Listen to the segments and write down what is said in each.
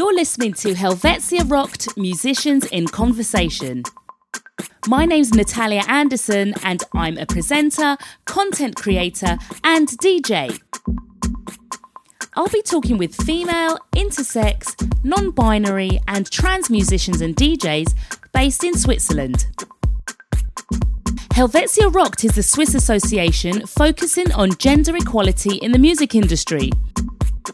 You're listening to Helvetiarockt Musicians in Conversation. My name's Natalia Anderson, and I'm a presenter, content creator, and DJ. I'll be talking with female, intersex, non binary, and trans musicians and DJs based in Switzerland. Helvetiarockt is the Swiss association focusing on gender equality in the music industry.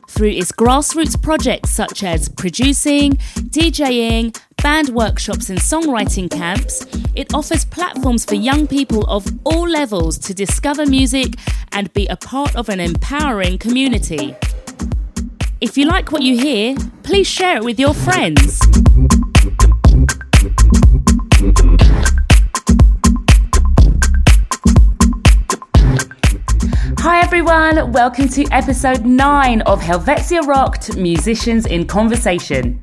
Through its grassroots projects such as producing, DJing, band workshops, and songwriting camps, it offers platforms for young people of all levels to discover music and be a part of an empowering community. If you like what you hear, please share it with your friends. Hi everyone, welcome to episode 9 of Helvetiarockt Musicians in Conversation.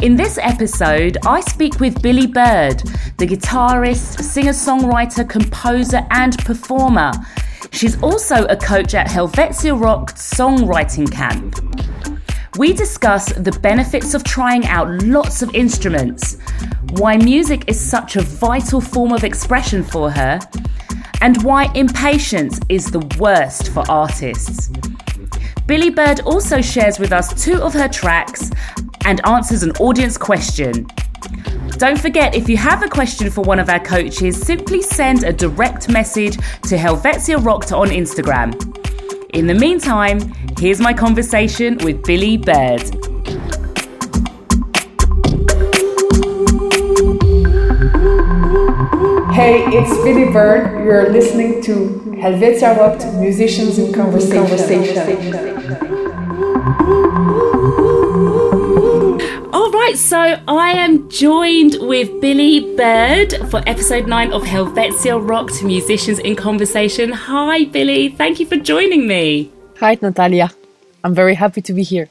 In this episode, I speak with Billie Bird, the guitarist, singer songwriter, composer, and performer. She's also a coach at Helvetiarockt Songwriting Camp. We discuss the benefits of trying out lots of instruments, why music is such a vital form of expression for her, and why impatience is the worst for artists. Billie Bird also shares with us two of her tracks and answers an audience question. Don't forget, if you have a question for one of our coaches, simply send a direct message to Helvetiarockt on Instagram. In the meantime, here's my conversation with Billie Bird. Hey, it's Billie Bird. You're listening to Helvetiarockt Musicians in Conversation. All right, so I am joined with Billie Bird for episode 9 of Helvetiarockt Musicians in Conversation. Hi, Billie. Thank you for joining me. Hi, Natalia. I'm very happy to be here.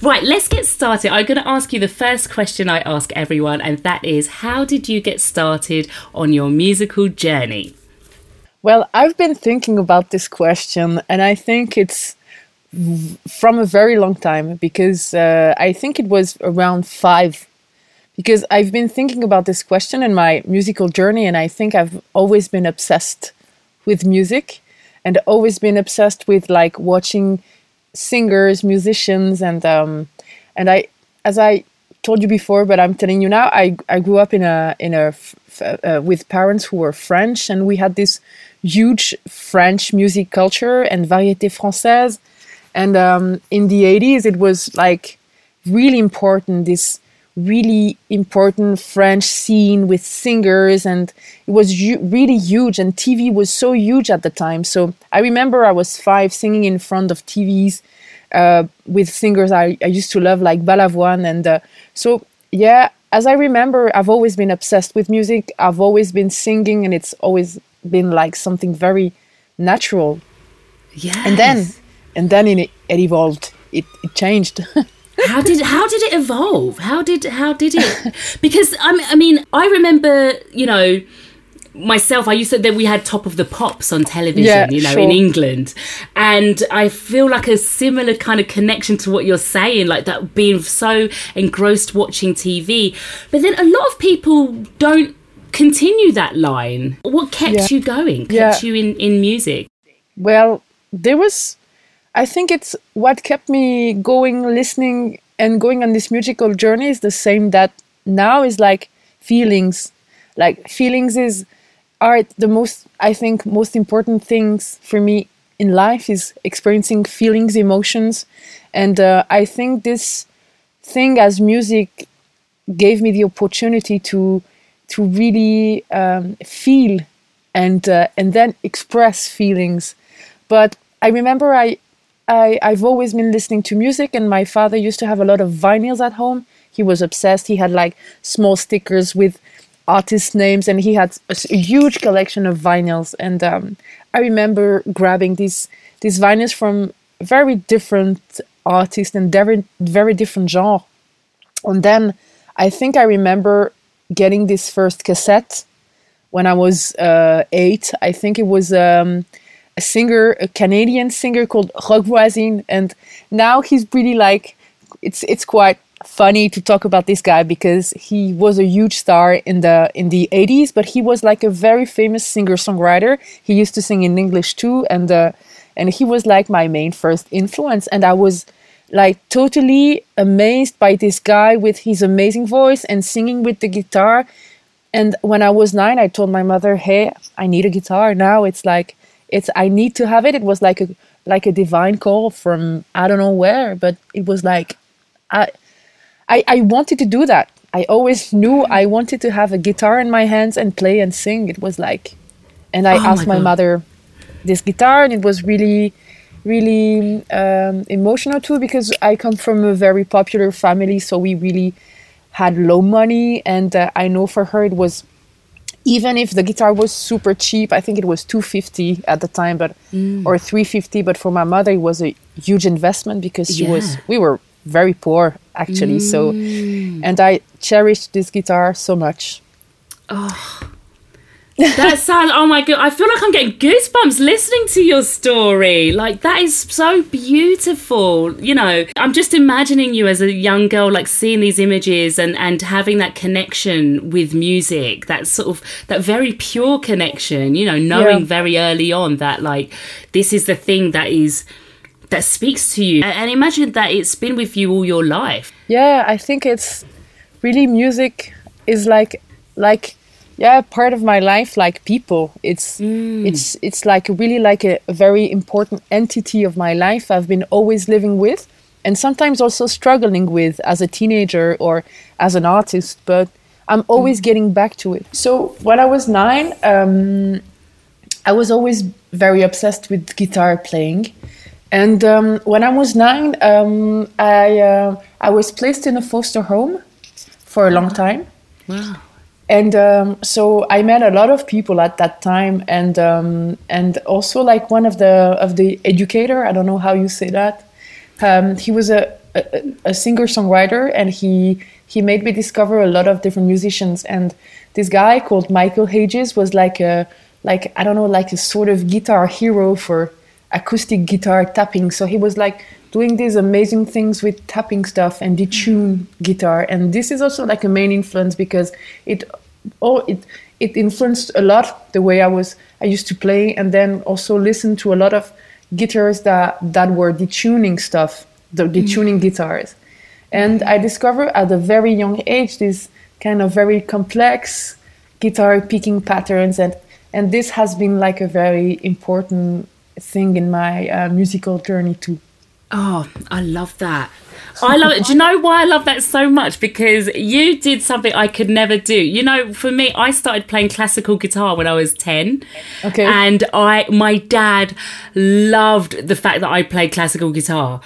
Right, let's get started. I'm going to ask you the first question I ask everyone, and that is How did you get started on your musical journey? Well, I've been thinking about this question, and I think it's from a very long time because uh, I think it was around five. Because I've been thinking about this question in my musical journey, and I think I've always been obsessed with music and always been obsessed with like watching singers, musicians, and um, and I, as I told you before, but I'm telling you now, I I grew up in a in a uh, with parents who were French, and we had this huge French music culture and variété française, and um, in the 80s it was like really important this really important French scene with singers, and it was really huge. And TV was so huge at the time. So I remember I was five singing in front of TVs uh, with singers I, I used to love, like Balavoine. And uh, so, yeah, as I remember, I've always been obsessed with music. I've always been singing, and it's always been like something very natural. Yeah. And then, and then it, it evolved. It, it changed. how did how did it evolve? How did how did it? Because I I mean I remember you know myself. I used to then we had Top of the Pops on television, Yeah, you know, sure. in England, and I feel like a similar kind of connection to what you're saying, like that being so engrossed watching TV. But then a lot of people don't continue that line. What kept Yeah. you going? Kept Yeah. you in in music? Well, there was, I think it's what kept me going, listening, and going on this musical journey is the same that now is like feelings. Like feelings is are the most, I think, most important things for me in life is experiencing feelings, emotions, and uh, I think this thing as music gave me the opportunity to to really um, feel and uh, and then express feelings. But I remember I, I I've always been listening to music, and my father used to have a lot of vinyls at home. He was obsessed. He had like small stickers with artist names, and he had a huge collection of vinyls. And um, I remember grabbing these these vinyls from very different artists and very very different genre. And then I think I remember getting this first cassette when I was uh, eight. I think it was um, a singer, a Canadian singer called Roch Voisine, and now he's really like it's it's quite funny to talk about this guy because he was a huge star in the in the 80s but he was like a very famous singer songwriter he used to sing in english too and uh, and he was like my main first influence and i was like totally amazed by this guy with his amazing voice and singing with the guitar. And when i was 9 i told my mother hey i need a guitar now. It's like it's i need to have it it was like a like a divine call from i don't know where but it was like i I, I wanted to do that. I always knew I wanted to have a guitar in my hands and play and sing. It was like, and I Oh asked my my, mother this guitar, and it was really, really um, emotional too because I come from a very popular family, so we really had low money, and uh, I know for her it was. Even if the guitar was super cheap, I think it was 250 at the time, but mm. or 350. But for my mother, it was a huge investment because she was we were very poor actually so mm. and i cherished this guitar so much That sounds. Oh my god! I feel like I'm getting goosebumps listening to your story. Like that is so beautiful. You know, I'm just imagining you as a young girl, like seeing these images and and having that connection with music. That sort of that very pure connection. You know, knowing Yeah. very early on that like this is the thing that is that speaks to you. And- And imagine that it's been with you all your life. yeah i think it's really music is like like yeah part of my life like people it's it's it's like really like a, a very important entity of my life i've been always living with and sometimes also struggling with as a teenager or as an artist but i'm always getting back to it so when i was nine um, I was always very obsessed with guitar playing. And um, when I was nine, um, I, uh, I was placed in a foster home for a long time. Wow. And um, so I met a lot of people at that time, and um, and also like one of the of the educator. I don't know how you say that. Um, he was a, a, a singer songwriter, and he he made me discover a lot of different musicians. And this guy called Michael Hedges was like a like I don't know like a sort of guitar hero for acoustic guitar tapping. So he was like doing these amazing things with tapping stuff and detune guitar. And this is also like a main influence because it oh it it influenced a lot the way I was I used to play and then also listen to a lot of guitars that that were detuning stuff, the detuning guitars. And I discovered at a very young age this kind of very complex guitar picking patterns and and this has been like a very important thing in my uh, musical journey too. Oh, I love that. I love it. Do you know why I love that so much? Because you did something I could never do. You know, for me, I started playing classical guitar when I was 10. Okay. And I my dad loved the fact that I played classical guitar.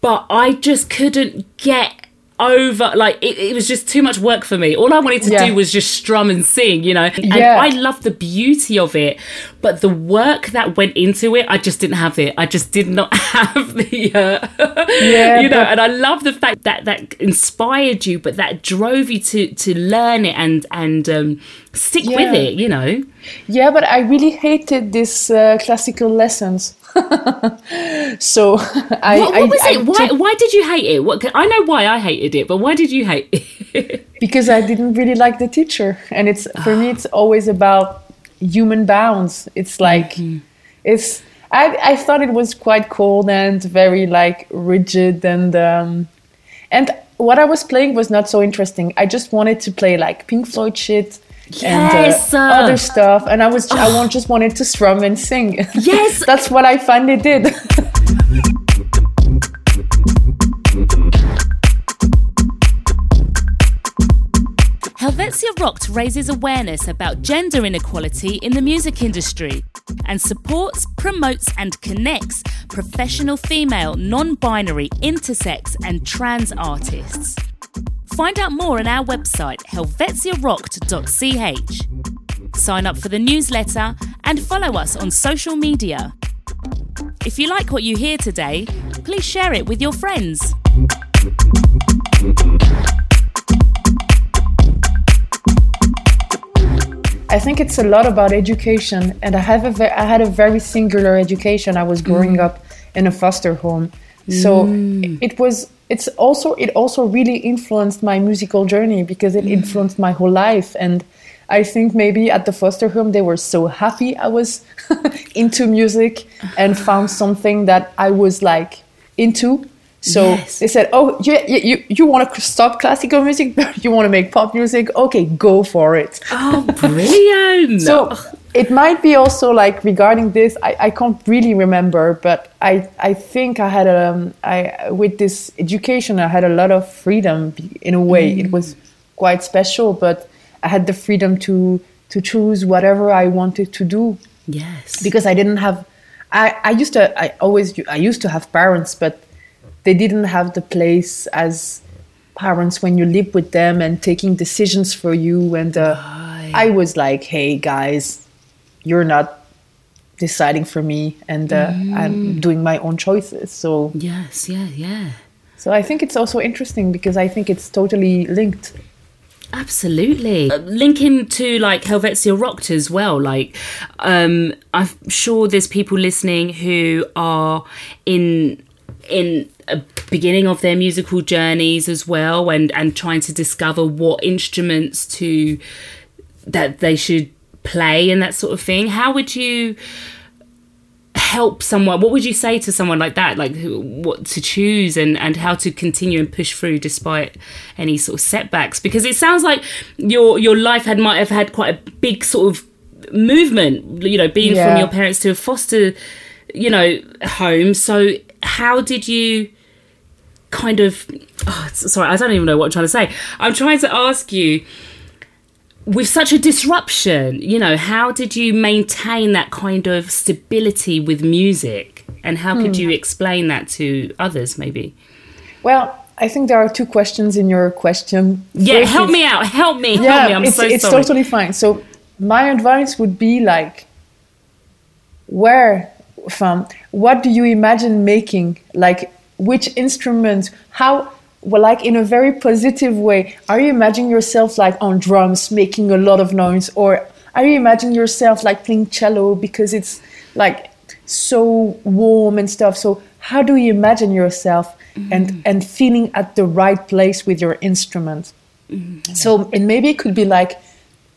But I just couldn't get over like it, it was just too much work for me all i wanted to Yeah. do was just strum and sing you know and Yeah. i love the beauty of it but the work that went into it i just didn't have it i just did not have the uh, Yeah, you know but- and i love the fact that that inspired you but that drove you to to learn it and and um stick with it you know Yeah, but I really hated these uh, classical lessons. so I, what, what I- was I it why took- why did you hate it what i know why i hated it but why did you hate it because I didn't really like the teacher, and it's for me it's always about human bounds. It's like it's I I thought it was quite cold and very like rigid and um, and what I was playing was not so interesting. I just wanted to play like Pink Floyd shit. Yes, and uh, other stuff, and I was I want, just wanted to strum and sing. Yes. that's what I finally did. Helvetia Rocked raises awareness about gender inequality in the music industry and supports, promotes, and connects professional female, non binary, intersex, and trans artists. Find out more on our website, helvetiarockt.ch. Sign up for the newsletter and follow us on social media. If you like what you hear today, please share it with your friends. I think it's a lot about education, and I have a ve- I had a very singular education. I was growing mm. up in a foster home, so mm. it was it's also it also really influenced my musical journey because it mm. influenced my whole life and I think maybe at the foster home they were so happy I was into music and found something that I was like into. So Yes. they said, "Oh, you you you want to stop classical music? you want to make pop music? Okay, go for it." Oh, brilliant! So it might be also like regarding this, I, I can't really remember, but I I think I had um I with this education I had a lot of freedom in a way. It was quite special, but I had the freedom to to choose whatever I wanted to do yes, because I didn't have. I, I used to I always I used to have parents, but they didn't have the place as parents when you live with them and taking decisions for you. And uh, I was like, hey guys, you're not deciding for me, and uh, I'm doing my own choices. So yes, yeah, yeah. so I think it's also interesting because I think it's totally linked. Absolutely. Uh, linking to like Helvetiarockt as well. Like, um, I'm sure there's people listening who are in in a beginning of their musical journeys as well, and and trying to discover what instruments to that they should play and that sort of thing. How would you? help someone what would you say to someone like that like who, what to choose and and how to continue and push through despite any sort of setbacks because it sounds like your your life had might have had quite a big sort of movement you know being Yeah. from your parents to a foster you know home so how did you kind of oh, sorry i don't even know what i'm trying to say i'm trying to ask you with such a disruption, you know, how did you maintain that kind of stability with music? And how could Hmm. you explain that to others, maybe? Well, I think there are two questions in your question. Yeah, First help is- me out. Help me. help yeah, me. I'm it's, so it's sorry. totally fine. So my advice would be like, where from? What do you imagine making? Like which instrument? How? Well, like in a very positive way. Are you imagining yourself like on drums, making a lot of noise, or are you imagining yourself like playing cello because it's like so warm and stuff? So how do you imagine yourself and mm. and feeling at the right place with your instrument? Mm-hmm. So and maybe it could be like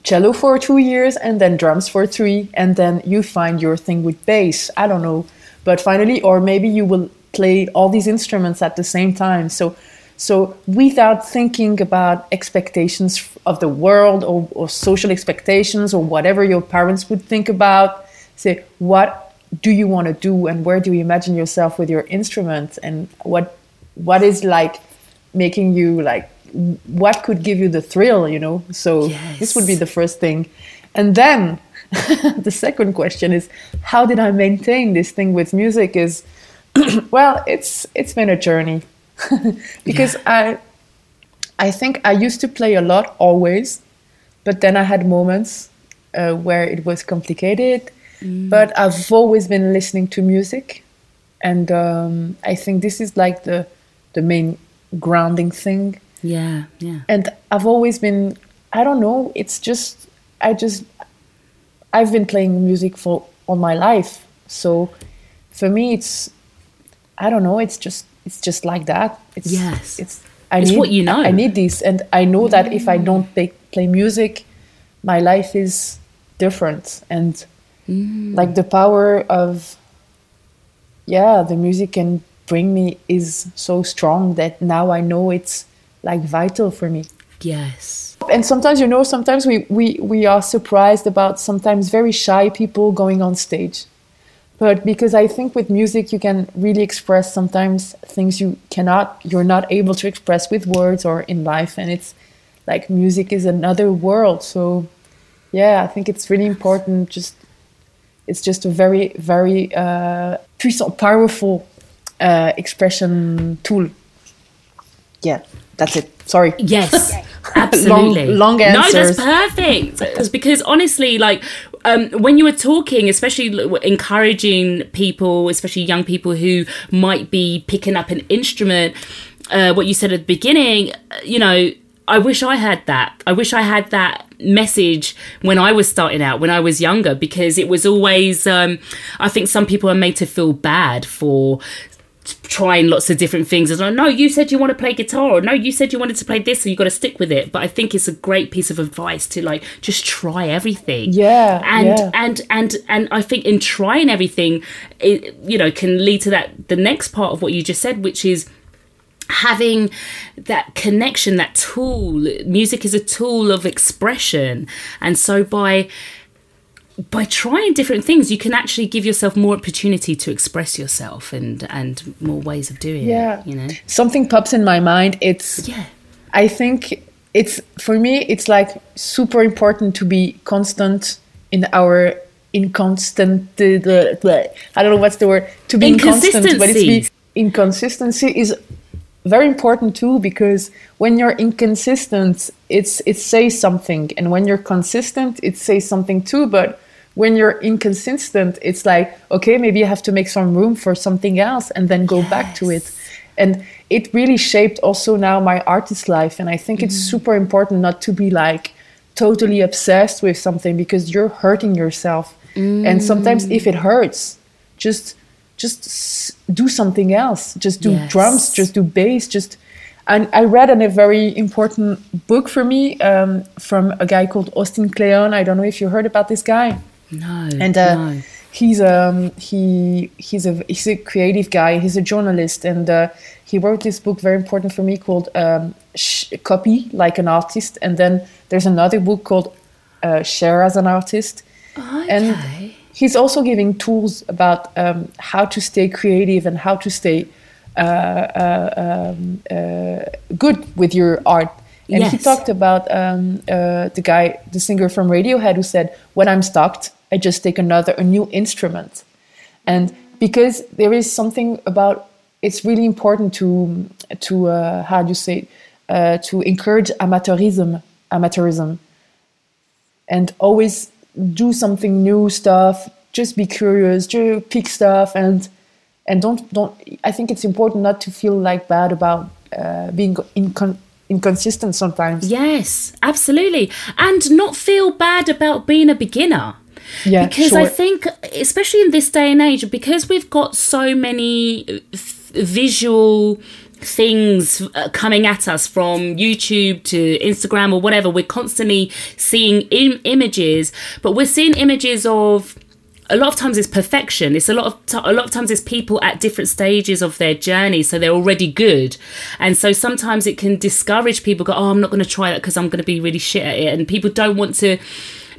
cello for two years and then drums for three, and then you find your thing with bass. I don't know, but finally, or maybe you will play all these instruments at the same time. So, so without thinking about expectations of the world or, or social expectations or whatever your parents would think about, say what do you want to do and where do you imagine yourself with your instrument and what what is like making you like what could give you the thrill you know? So this would be the first thing. And then the second question is how did i maintain this thing with music is well it's it's been a journey. Because i i think i used to play a lot always but then i had moments uh, where it was complicated but i've always been listening to music. And um, i think this is like the the main grounding thing Yeah, yeah. and I've always been I don't know it's just I just I've been playing music for all my life so for me it's I don't know it's just it's just like that it's Yes. it's I It's need, what you know. I need this and I know that if I don't play, play music my life is different and Mm. like the power of yeah the music can bring me is so strong that now I know it's like vital for me. Yes. and sometimes you know sometimes we, we we are surprised about sometimes very shy people going on stage. But because i think with music you can really express sometimes things you cannot you're not able to express with words or in life. And it's like music is another world. So yeah i think it's really important just it's just a very very uh puissant powerful uh expression tool yeah that's it sorry Yes, absolutely. long No, answers. that's perfect. It's because honestly, like um, when you were talking, especially encouraging people, especially young people who might be picking up an instrument, uh, what you said at the beginning, uh, you know. I wish I had that. I wish I had that message when I was starting out, when I was younger, because it was always, um, I think some people are made to feel bad for trying lots of different things as well. No, you said you want to play guitar, or no, you said you wanted to play this, so you got to stick with it. But I think it's a great piece of advice to like just try everything. Yeah, and yeah. and and and I think in trying everything, it you know can lead to that the next part of what you just said, which is having that connection that tool music is a tool of expression and so by by trying different things you can actually give yourself more opportunity to express yourself and and more ways of doing yeah. it you know? Something pops in my mind. It's yeah. I think it's for me it's like super important to be constant in our inconstant i don't know what's the word to be inconsistent but it's be inconsistency is very important too because when you're inconsistent it's it says something. And when you're consistent it says something too but when you're inconsistent it's like okay maybe you have to make some room for something else and then go yes. back to it and it really shaped also now my artist life and i think mm-hmm. it's super important not to be like totally obsessed with something because you're hurting yourself mm. and sometimes if it hurts just just do something else just do yes. drums just do bass just and i read in a very important book for me um, from a guy called austin kleon i don't know if you heard about this guy no and uh, no. he's um he he's a he's a creative guy he's a journalist and uh, he wrote this book very important for me called um, copy like an artist and then there's another book called uh, share as an artist okay. and he's also giving tools about um, how to stay creative and how to stay uh, uh, um, uh, good with your art. And yes. he talked about um, uh, the guy, the singer from Radiohead, who said, "When I'm stuck, I just take another, a new instrument." And because there is something about, it's really important to to uh, how do you say, uh, to encourage amateurism, amateurism, and always do something new stuff. Just be curious just pick stuff and and don't don't i think it's important not to feel like bad about uh, being incon- inconsistent sometimes. Yes absolutely. And not feel bad about being a beginner yeah because sure. i think especially in this day and age because we've got so many visual things uh, coming at us from YouTube to Instagram or whatever. We're constantly seeing Im- images, but we're seeing images of a lot of times it's perfection. It's a lot of t- a lot of times it's people at different stages of their journey, so they're already good, and so sometimes it can discourage people. Go, oh, I'm not going to try that because I'm going to be really shit at it, and people don't want to.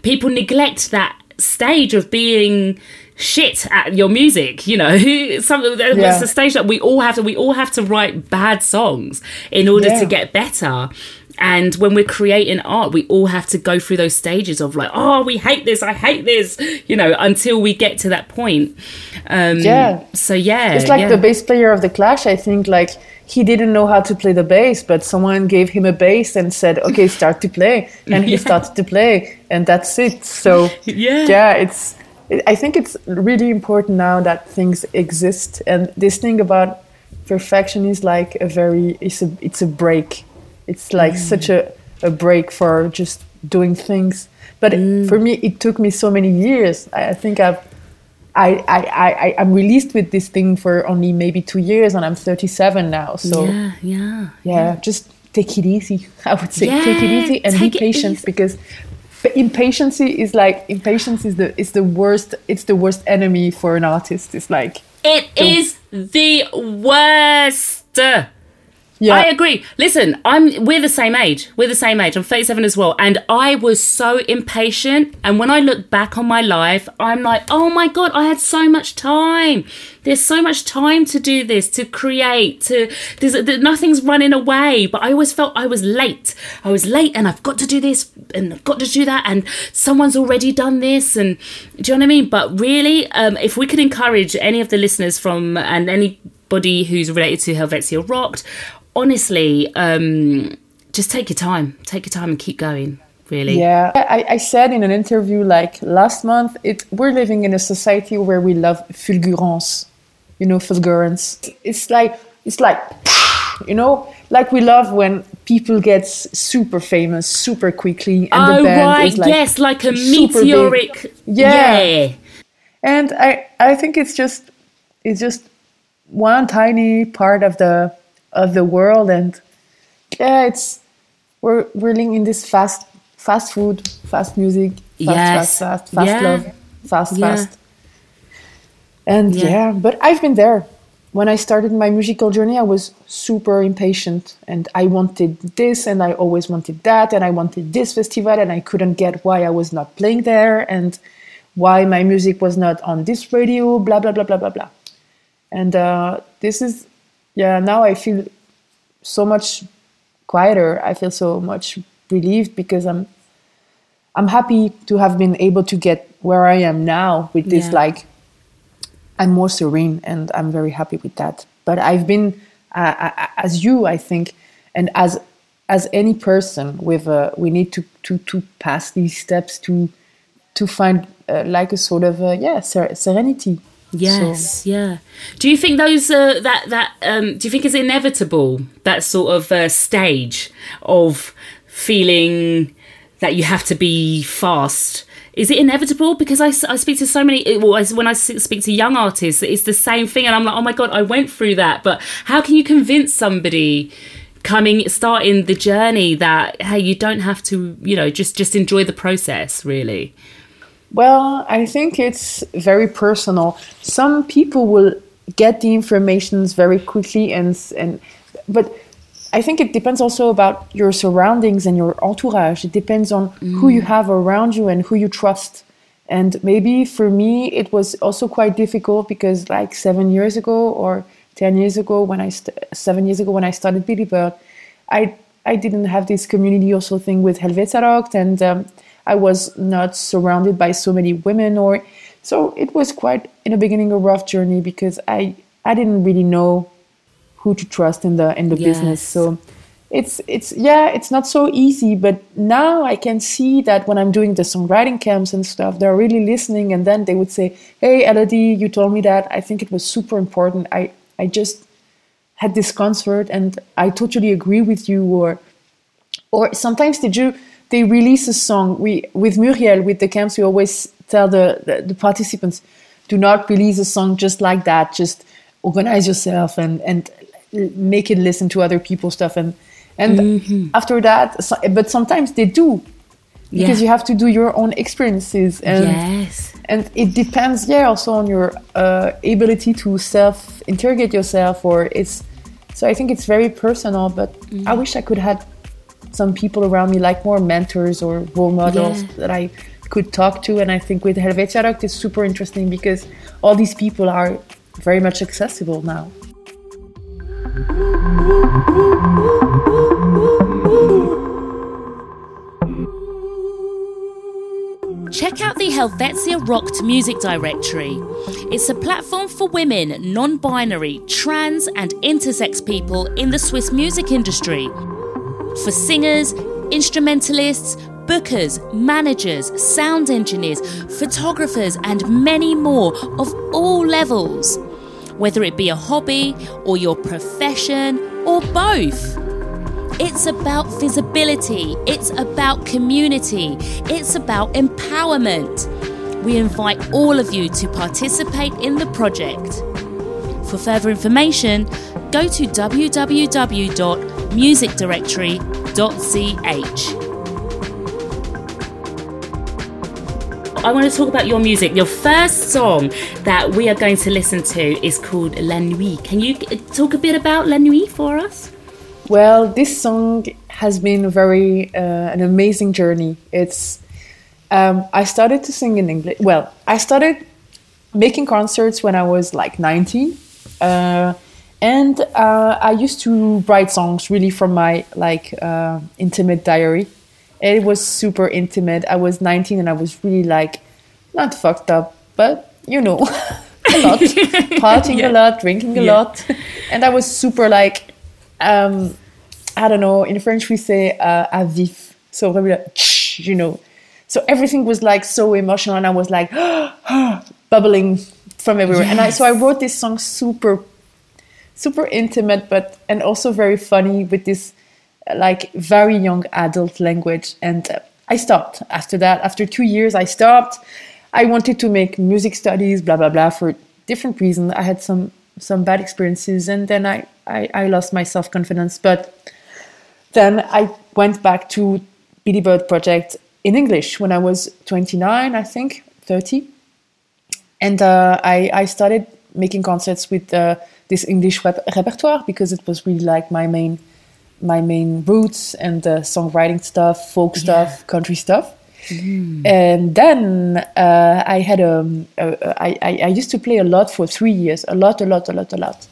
People neglect that stage of being shit at your music you know something that's yeah. the stage that we all have to we all have to write bad songs in order yeah. to get better and when we're creating art we all have to go through those stages of like oh we hate this i hate this you know until we get to that point um yeah so yeah it's like yeah. the bass player of the clash i think like he didn't know how to play the bass but someone gave him a bass and said okay start to play and he yeah. started to play and that's it so yeah yeah it's I think it's really important now that things exist, and this thing about perfection is like a very it's a it's a break. It's like mm. such a a break for just doing things. But mm. for me, it took me so many years. I, I think I've I, I, I, I'm released with this thing for only maybe two years, and I'm 37 now. So yeah, yeah, yeah. yeah. Just take it easy. I would say yeah, take it easy and be patient because impatience is like impatience is the is the worst it's the worst enemy for an artist it's like it is the worst yeah. I agree. Listen, I'm we're the same age. We're the same age. I'm 37 as well. And I was so impatient. And when I look back on my life, I'm like, oh my God, I had so much time. There's so much time to do this, to create, to there's, there's nothing's running away. But I always felt I was late. I was late and I've got to do this and I've got to do that and someone's already done this and do you know what I mean? But really, um, if we could encourage any of the listeners from and anybody who's related to Helvetiarockt honestly, um, just take your time. Take your time and keep going. Really. Yeah, I, I said in an interview like last month, it we're living in a society where we love fulgurance. You know, fulgurance. It's like it's like you know, like we love when people get super famous super quickly and oh, the band right. is like yes, like a meteoric. Yeah. yeah. And I I think it's just it's just one tiny part of the of the world and yeah it's we're we're living in this fast fast food fast music fast Yes. fast fast fast Yeah. love fast Yeah. fast and Yeah. yeah. but i've been there when i started my musical journey i was super impatient and i wanted this and i always wanted that and i wanted this festival and i couldn't get why i was not playing there and why my music was not on this radio blah blah blah blah blah blah and uh, this is yeah now i feel so much quieter. I feel so much relieved because i'm i'm happy to have been able to get where i am now with this Yeah. like i'm more serene and i'm very happy with that. But i've been uh, uh, as you i think and as as any person with uh, we need to to to pass these steps to to find uh, like a sort of uh, yeah ser- serenity Yes, yeah. Do you think those uh, that that um, do you think is inevitable that sort of uh, stage of feeling that you have to be fast? Is it inevitable? Because I, I speak to so many. Well, when I speak to young artists, it's the same thing, and I'm like, oh my god, I went through that. But how can you convince somebody coming starting the journey that hey, you don't have to, you know, just just enjoy the process, really? Well, I think it's very personal. Some people will get the informations very quickly, and and but I think it depends also about your surroundings and your entourage. It depends on who you have around you and who you trust. And maybe for me, it was also quite difficult because, like seven years ago or ten years ago, when I st- seven years ago when I started Billie Bird, I I didn't have this community also thing with Helvetia Rock, and um, I was not surrounded by so many women, or so it was quite in the beginning a rough journey because I I didn't really know who to trust in the in the business. So it's it's yeah, it's not so easy. But now I can see that when I'm doing the songwriting camps and stuff, they're really listening, and then they would say, "Hey, Elodie, you told me that. I think it was super important. I I just had this concert, and I totally agree with you." Or or sometimes did do they release a song. We with Muriel with the camps, we always tell the, the, the participants, do not release a song just like that. Just organize yourself and and make it listen to other people's stuff and and after that so, but sometimes they do because Yeah. you have to do your own experiences and yes. and it depends yeah also on your uh, ability to self interrogate yourself or it's so i think it's very personal but i wish i could have some people around me like more mentors or role models Yeah. that i could talk to and i think with helvetia Rock, it's super interesting because all these people are very much accessible now Check out the Helvetiarockt Music Directory. It's a platform for women, non binary, trans, and intersex people in the Swiss music industry. For singers, instrumentalists, bookers, managers, sound engineers, photographers, and many more of all levels. Whether it be a hobby or your profession or both. It's about visibility. It's about community. It's about empowerment. We invite all of you to participate in the project. For further information, go to www.musicdirectory.ch. I want to talk about your music. Your first song that we are going to listen to is called La Nuit. Can you talk a bit about La Nuit for us? Well, this song has been a very uh, an amazing journey. It's um, I started to sing in English. Well, I started making concerts when I was like 19, uh, and uh, I used to write songs really from my like uh, intimate diary. It was super intimate. I was 19 and I was really like not fucked up, but you know, a lot, partying Yeah. a lot, drinking a Yeah. lot, and I was super like um, I don't know. In French, we say uh, à vif. So really like, you know. So everything was like so emotional, and I was like bubbling from everywhere. And I, so I wrote this song super, super intimate, but and also very funny with this like very young adult language. And uh, I stopped after that. After two years, I stopped. I wanted to make music studies, blah blah blah, for different reasons. I had some some bad experiences, and then I I, I lost my self confidence. But then I went back to Billie Bird project in English when I was 29, I think 30, and uh, I I started making concerts with uh, this English rep- repertoire because it was really like my main my main roots and the songwriting stuff, folk stuff, country stuff. And then uh, I had a, a, a I, I I used to play a lot for three years, a lot, a lot, a lot, a lot.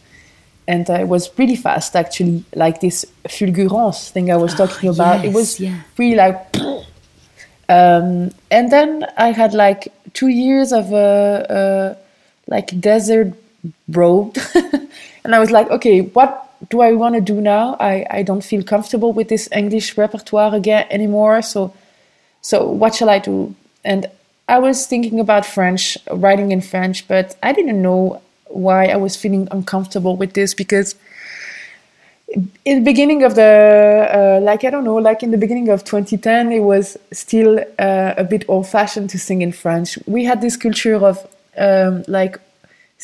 And uh, it was pretty fast actually, like this fulgurance thing I was talking about. it was yes, yeah. really like, um, and then I had like two years of uh, uh, like desert road, and I was like, okay, what do I want to do now? I, I don't feel comfortable with this English repertoire again anymore. So so what shall I do? And I was thinking about French, writing in French, but I didn't know why I was feeling uncomfortable with this because in the beginning of the uh, like I don't know, like in the beginning of 2010, it was still uh, a bit old-fashioned to sing in French. We had this culture of um, like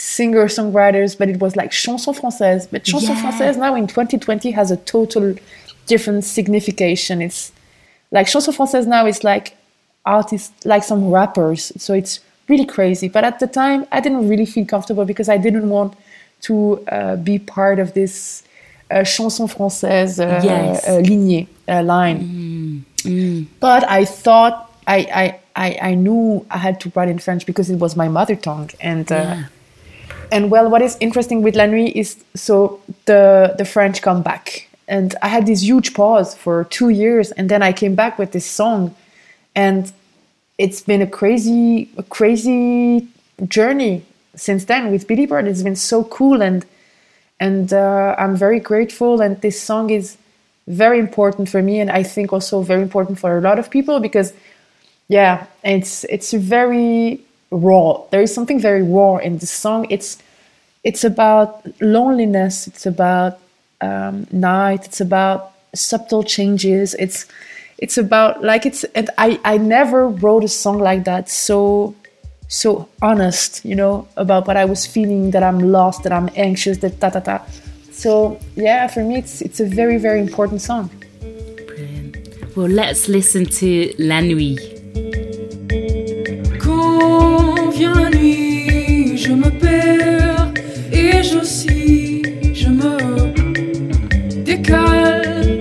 singer songwriters, but it was like chanson française. But chanson Yeah. française now in 2020 has a total different signification. It's like chanson française now is like artists, like some rappers. So it's really crazy. But at the time, I didn't really feel comfortable because I didn't want to uh, be part of this uh, chanson française uh, Yes. uh, lignée uh, line. But I thought I, I, I, I knew I had to write in French because it was my mother tongue. And uh, Yeah. And well, what is interesting with La Nuit is so the the French come back, and I had this huge pause for two years, and then I came back with this song, and it's been a crazy, a crazy journey since then with Billie Bird. It's been so cool, and and uh, I'm very grateful. And this song is very important for me, and I think also very important for a lot of people because yeah it's it's very raw. There is something very raw in this song. It's it's about loneliness. It's about um, night. It's about subtle changes. It's it's about like it's and i i never wrote a song like that so so honest you know about what i was feeling that i'm lost that i'm anxious that ta ta ta. So yeah for me it's it's a very very important song. Brilliant. Well, let's listen to La Nuit. Quand vient la nuit, je me perds et j'oscille, je me décale.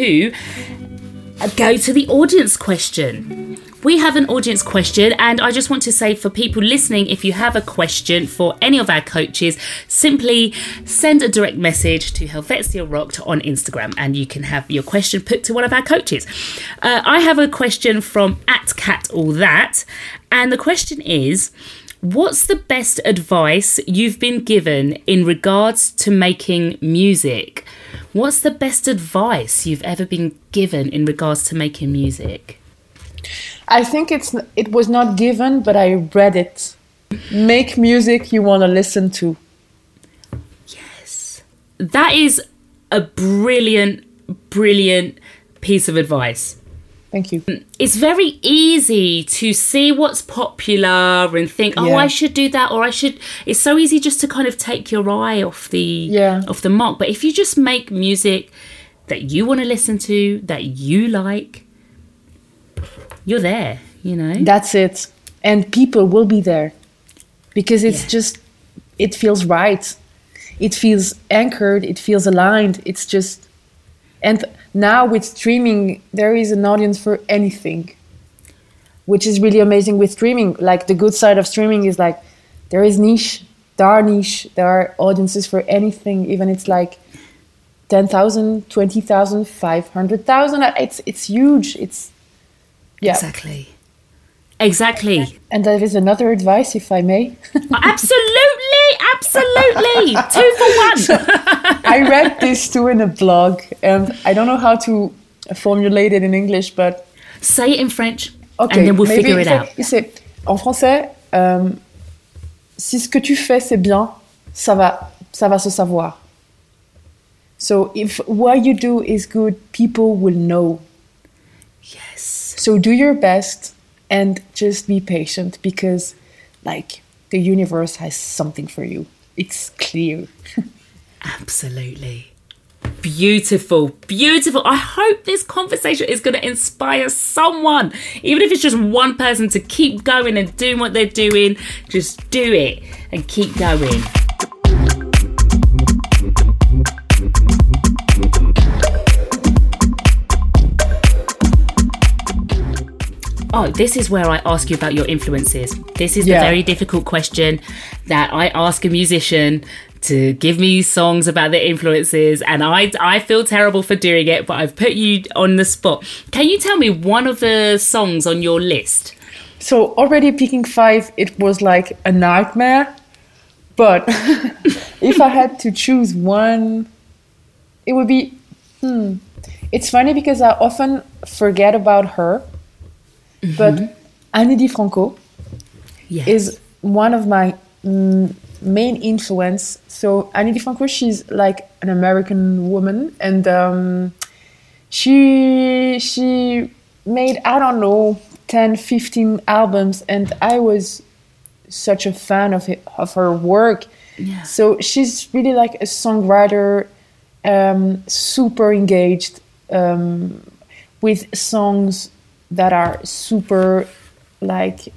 To uh, go to the audience question. we have an audience question, and I just want to say for people listening, if you have a question for any of our coaches, simply send a direct message to Helvetiarockt on Instagram, and you can have your question put to one of our coaches. Uh, I have a question from at cat all that, and the question is. What's the best advice you've been given in regards to making music? What's the best advice you've ever been given in regards to making music? I think it's it was not given, but I read it. Make music you want to listen to. Yes. That is a brilliant, brilliant piece of advice. Thank you. It's very easy to see what's popular and think, oh, Yeah. I should do that, or I should. It's so easy just to kind of take your eye off the Yeah. off the mark. But if you just make music that you want to listen to, that you like, you're there. You know. That's it. And people will be there because it's Yeah. just it feels right. It feels anchored, it feels aligned. It's just and now with streaming there is an audience for anything. Which is really amazing with streaming. Like the good side of streaming is like there is niche, there are niche, there are audiences for anything, even it's like 10,000, 20,000, 500,000. It's it's huge. It's yeah. Exactly. Exactly. And there is another advice, if I may. Oh, absolutely, absolutely. Two for one. I read this too in a blog, and I don't know how to formulate it in English, but Say it in French, okay, and then we'll maybe figure it out. c'est- en français, euh, si ce que tu fais c'est bien, ça va, ça va se savoir. So if what you do is good, people will know. Yes. So do your best and just be patient because, like, the universe has something for you. It's clear. Absolutely. Beautiful, beautiful. I hope this conversation is going to inspire someone, even if it's just one person to keep going and doing what they're doing. Just do it and keep going. Oh, this is where I ask you about your influences. This is Yeah. the very difficult question that I ask a musician to give me songs about their influences, and I I feel terrible for doing it, but I've put you on the spot. Can you tell me one of the songs on your list? So already picking five, it was like a nightmare. But if I had to choose one, it would be. Hmm. It's funny because I often forget about her. But Ani DiFranco Yes. is one of my mm, main influence. So Ani DiFranco, she's like an American woman, and um, she she made I don't know 10, 15 albums, and I was such a fan of it, of her work. Yeah. So she's really like a songwriter, um, super engaged um, with songs that are super like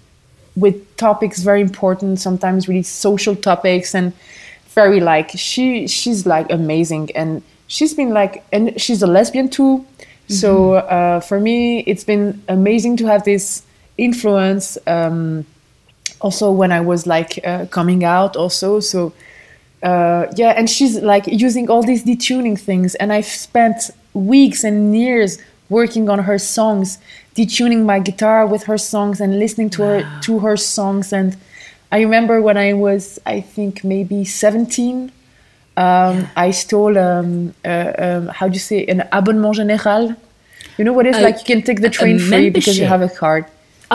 with topics very important sometimes really social topics and very like she she's like amazing and she's been like and she's a lesbian too. So uh, for me it's been amazing to have this influence um, also when i was like uh, coming out also. So uh, yeah and she's like using all these detuning things and i've spent weeks and years working on her songs detuning my guitar with her songs and listening to her to her songs and i remember when i was i think maybe 17 um, i stole um, uh, um, how do you say an abonnement général you know what it's like you can take the train free because you have a card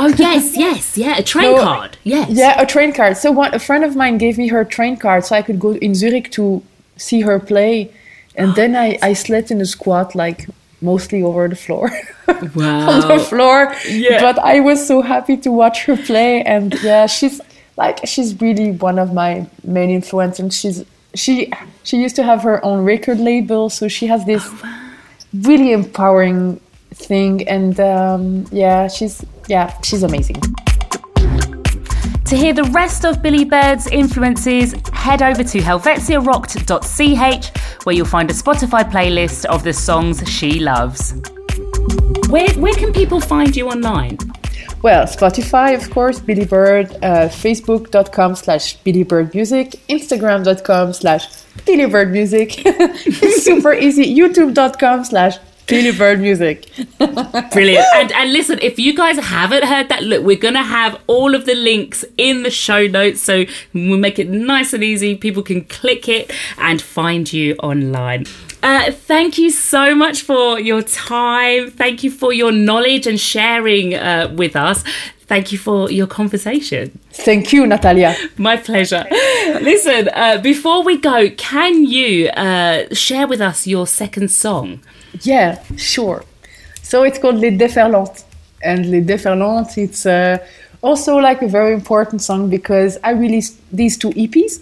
Oh yes, yes, yeah, a train No, card. Yes. yeah, a train card. So one, a friend of mine gave me her train card so I could go in Zurich to see her play. And then I, I slept in a squat, like mostly over the floor. on the floor. Yeah. But I was so happy to watch her play. And yeah, she's like, she's really one of my main influences And she's, she, she used to have her own record label. So she has this really empowering thing. And um, yeah, she's, yeah, she's amazing. To hear the rest of Billie Bird's influences, head over to helvetiarockt.ch where you'll find a Spotify playlist of the songs she loves. Where, where can people find you online? Well, Spotify, of course, Billie Bird, uh, Facebook.com slash Billie Bird Music, Instagram.com slash Billie Bird Music. it's super easy. YouTube.com slash Billie Bird Music. Brilliant. And, and listen, if you guys haven't heard that, look, we're going to have all of the links in the show notes. So we'll make it nice and easy. People can click it and find you online. Uh, thank you so much for your time. Thank you for your knowledge and sharing uh, with us. Thank you for your conversation. Thank you, Natalia. My pleasure. Listen, uh, before we go, can you uh, share with us your second song? Yeah, sure. So it's called Les Déferlantes. And Les Déferlantes, it's uh, also like a very important song because I released these two EPs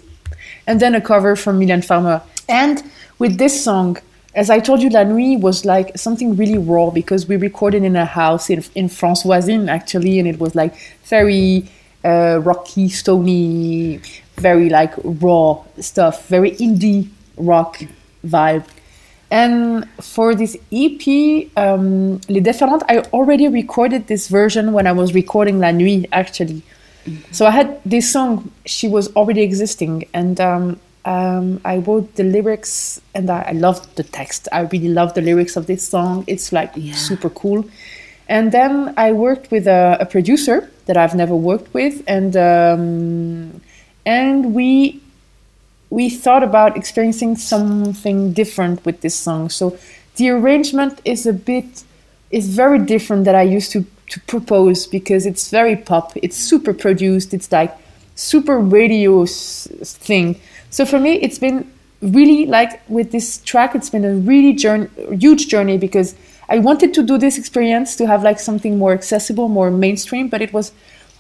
and then a cover from Mylène Farmer. And with this song, as I told you, La Nuit was like something really raw because we recorded in a house in, in Françoisine actually, and it was like very uh, rocky, stony, very like raw stuff, very indie rock vibe. And for this EP, um, Les Déferlantes, I already recorded this version when I was recording La Nuit, actually. Mm-hmm. So I had this song, she was already existing, and um, um, I wrote the lyrics, and I, I loved the text. I really love the lyrics of this song. It's like yeah. super cool. And then I worked with a, a, producer that I've never worked with, and um, and we we thought about experiencing something different with this song. So the arrangement is a bit is very different that I used to to propose because it's very pop. It's super produced. It's like super radio thing. So for me, it's been really like with this track, it's been a really journey, huge journey because I wanted to do this experience to have like something more accessible, more mainstream, but it was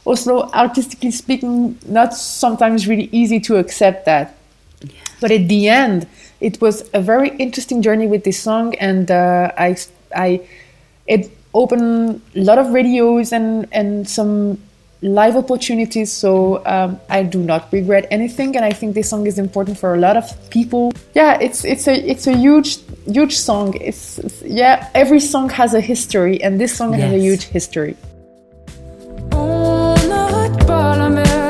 also artistically speaking not sometimes really easy to accept that but at the end, it was a very interesting journey with this song, and uh, I, I, it opened a lot of radios and and some live opportunities. So um, I do not regret anything, and I think this song is important for a lot of people. Yeah, it's it's a it's a huge huge song. It's, it's yeah, every song has a history, and this song yes. has a huge history. If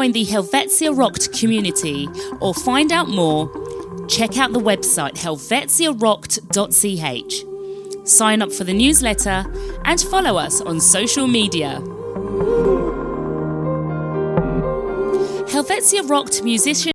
join the Helvetiarockt community or find out more, check out the website helvetiarockt.ch. Sign up for the newsletter and follow us on social media. Helvetiarockt musician